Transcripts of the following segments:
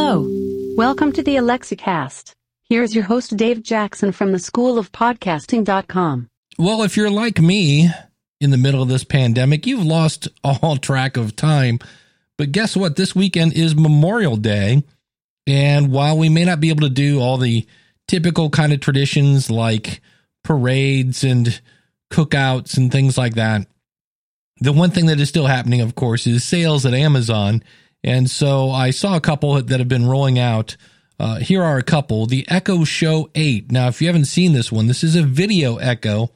Hello. Welcome to the Alexa Cast. Here's your host, Dave Jackson from the School of Podcasting.com. Well, if you're like me in the middle of this pandemic, you've lost all track of time. But guess what? This weekend is Memorial Day. And while we may not be able to do all the typical kind of traditions like parades and cookouts and things like that, the one thing that is still happening, of course, is sales at Amazon. And so I saw a couple that have been rolling out. Uh, here are a couple. The Echo Show 8. Now, if you haven't seen this one, this is a video Echo.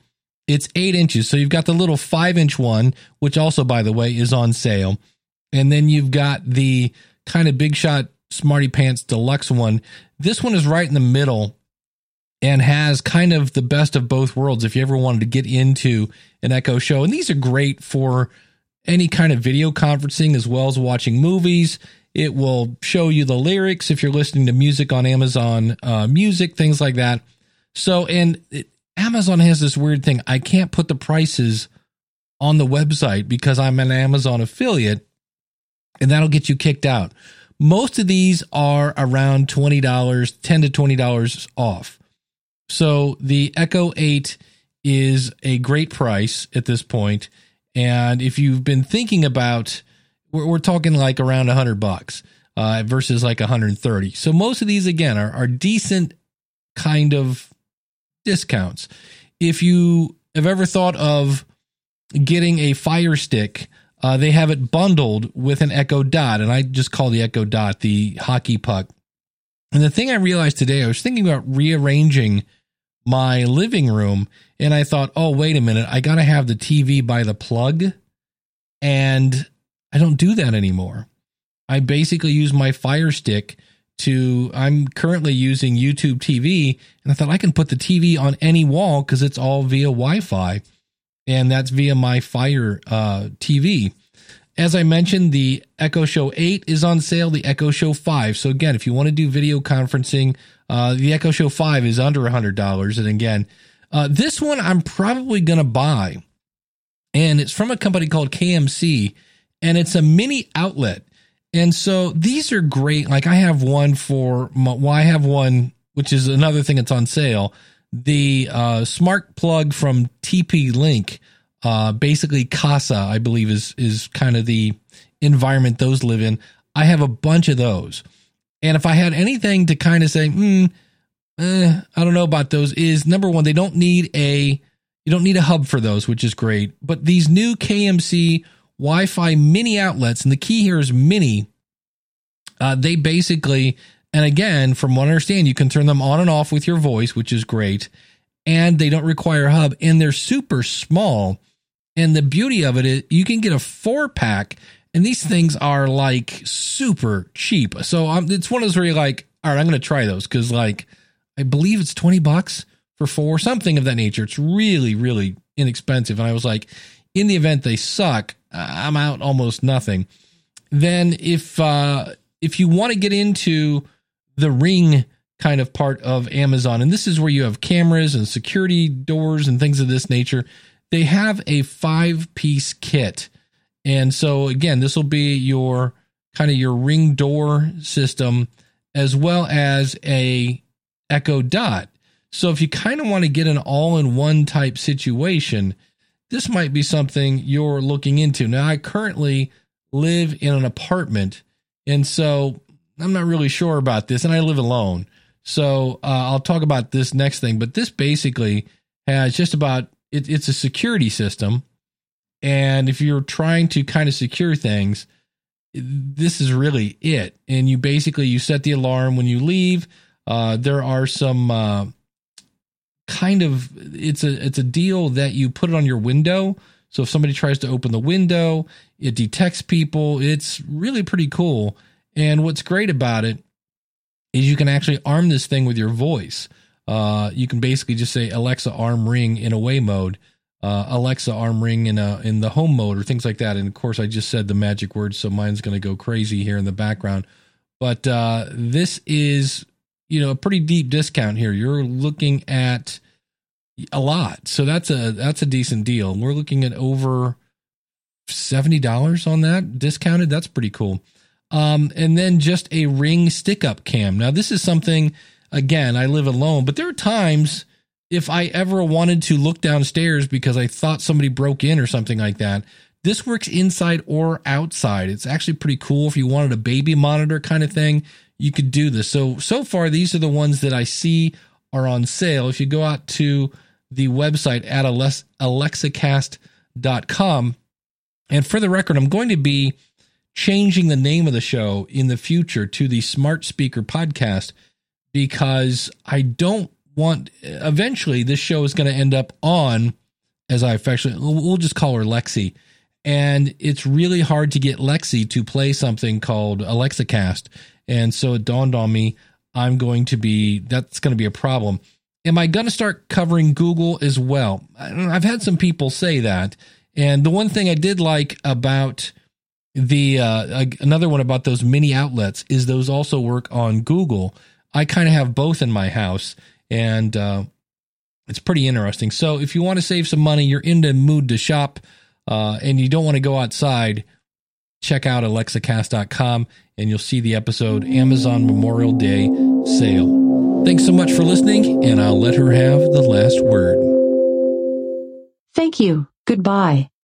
It's eight inches. So you've got the little five inch one, which also, by the way, is on sale. And then you've got the kind of big shot Smarty Pants Deluxe one. This one is right in the middle and has kind of the best of both worlds if you ever wanted to get into an Echo show. And these are great for any kind of video conferencing as well as watching movies. It will show you the lyrics if you're listening to music on Amazon uh, Music, things like that. So, and it, Amazon has this weird thing. I can't put the prices on the website because I'm an Amazon affiliate, and that'll get you kicked out. Most of these are around $20, 10 to $20 off. So the Echo 8 is a great price at this point. And if you've been thinking about, we're, we're talking like around 100 bucks uh, versus like 130. So most of these, again, are, are decent kind of discounts. If you have ever thought of getting a Fire Stick, uh, they have it bundled with an Echo Dot, and I just call the Echo Dot the hockey puck. And the thing I realized today, I was thinking about rearranging my living room, and I thought, oh, wait a minute, I got to have the TV by the plug. And I don't do that anymore. I basically use my Fire Stick to I'm currently using YouTube TV and I thought I can put the TV on any wall because it's all via Wi-Fi and that's via my Fire uh, TV. As I mentioned, the Echo Show 8 is on sale, the Echo Show 5. So again, if you want to do video conferencing, uh, the Echo Show 5 is under $100. And again, uh, this one I'm probably going to buy. And it's from a company called KMC and it's a mini outlet. And so these are great. Like I have one for my, well, I have one, which is another thing that's on sale. The uh, smart plug from TP Link, uh, basically Kasa, I believe is is kind of the environment those live in. I have a bunch of those, and if I had anything to kind of say, hmm, eh, I don't know about those, is number one, they don't need a you don't need a hub for those, which is great. But these new KMC Wi Fi mini outlets, and the key here is mini. Uh, they basically, and again, from what I understand, you can turn them on and off with your voice, which is great. And they don't require a hub, and they're super small. And the beauty of it is you can get a four pack, and these things are like super cheap. So um, it's one of those where you're like, all right, I'm going to try those because, like, I believe it's 20 bucks for four, something of that nature. It's really, really inexpensive. And I was like, in the event they suck, I'm out almost nothing. Then if uh, if you want to get into the ring kind of part of Amazon, and this is where you have cameras and security doors and things of this nature, they have a five piece kit. And so again, this will be your kind of your ring door system as well as a Echo Dot. So if you kind of want to get an all in one type situation, this might be something you're looking into. Now, I currently live in an apartment, and so I'm not really sure about this, and I live alone. So uh, I'll talk about this next thing, but this basically has just about it, it's a security system, and if you're trying to kind of secure things, this is really it. And you basically you set the alarm when you leave. Uh, there are some uh, kind of it's a it's a deal that you put it on your window. So if somebody tries to open the window, it detects people. It's really pretty cool. And what's great about it is you can actually arm this thing with your voice. Uh, you can basically just say Alexa arm ring in away mode, uh, Alexa arm ring in a in the home mode or things like that. And of course, I just said the magic words, so mine's going to go crazy here in the background. But uh, this is you know a pretty deep discount here. You're looking at a lot, so that's a that's a decent deal. We're looking at over seventy dollars on that discounted. That's pretty cool. um, and then just a ring stick up cam. Now, this is something, again, I live alone, but there are times if I ever wanted to look downstairs because I thought somebody broke in or something like that. This works inside or outside. It's actually pretty cool. If you wanted a baby monitor kind of thing, you could do this. So, so far, these are the ones that I see are on sale. If you go out to the website at alexacast.com, and for the record, I'm going to be changing the name of the show in the future to the Smart Speaker Podcast because I don't want, eventually, this show is going to end up on, as I affectionately, we'll just call her Lexi. And it's really hard to get Lexi to play something called Alexa Cast. And so it dawned on me I'm going to be, that's going to be a problem. Am I going to start covering Google as well? I've had some people say that. And the one thing I did like about the, uh, another one about those mini outlets is those also work on Google. I kind of have both in my house and, uh, it's pretty interesting. So if you want to save some money, you're in the mood to shop, uh, and you don't want to go outside, check out alexacast.com and you'll see the episode Amazon Memorial Day sale. Thanks so much for listening, and I'll let her have the last word. Thank you. Goodbye.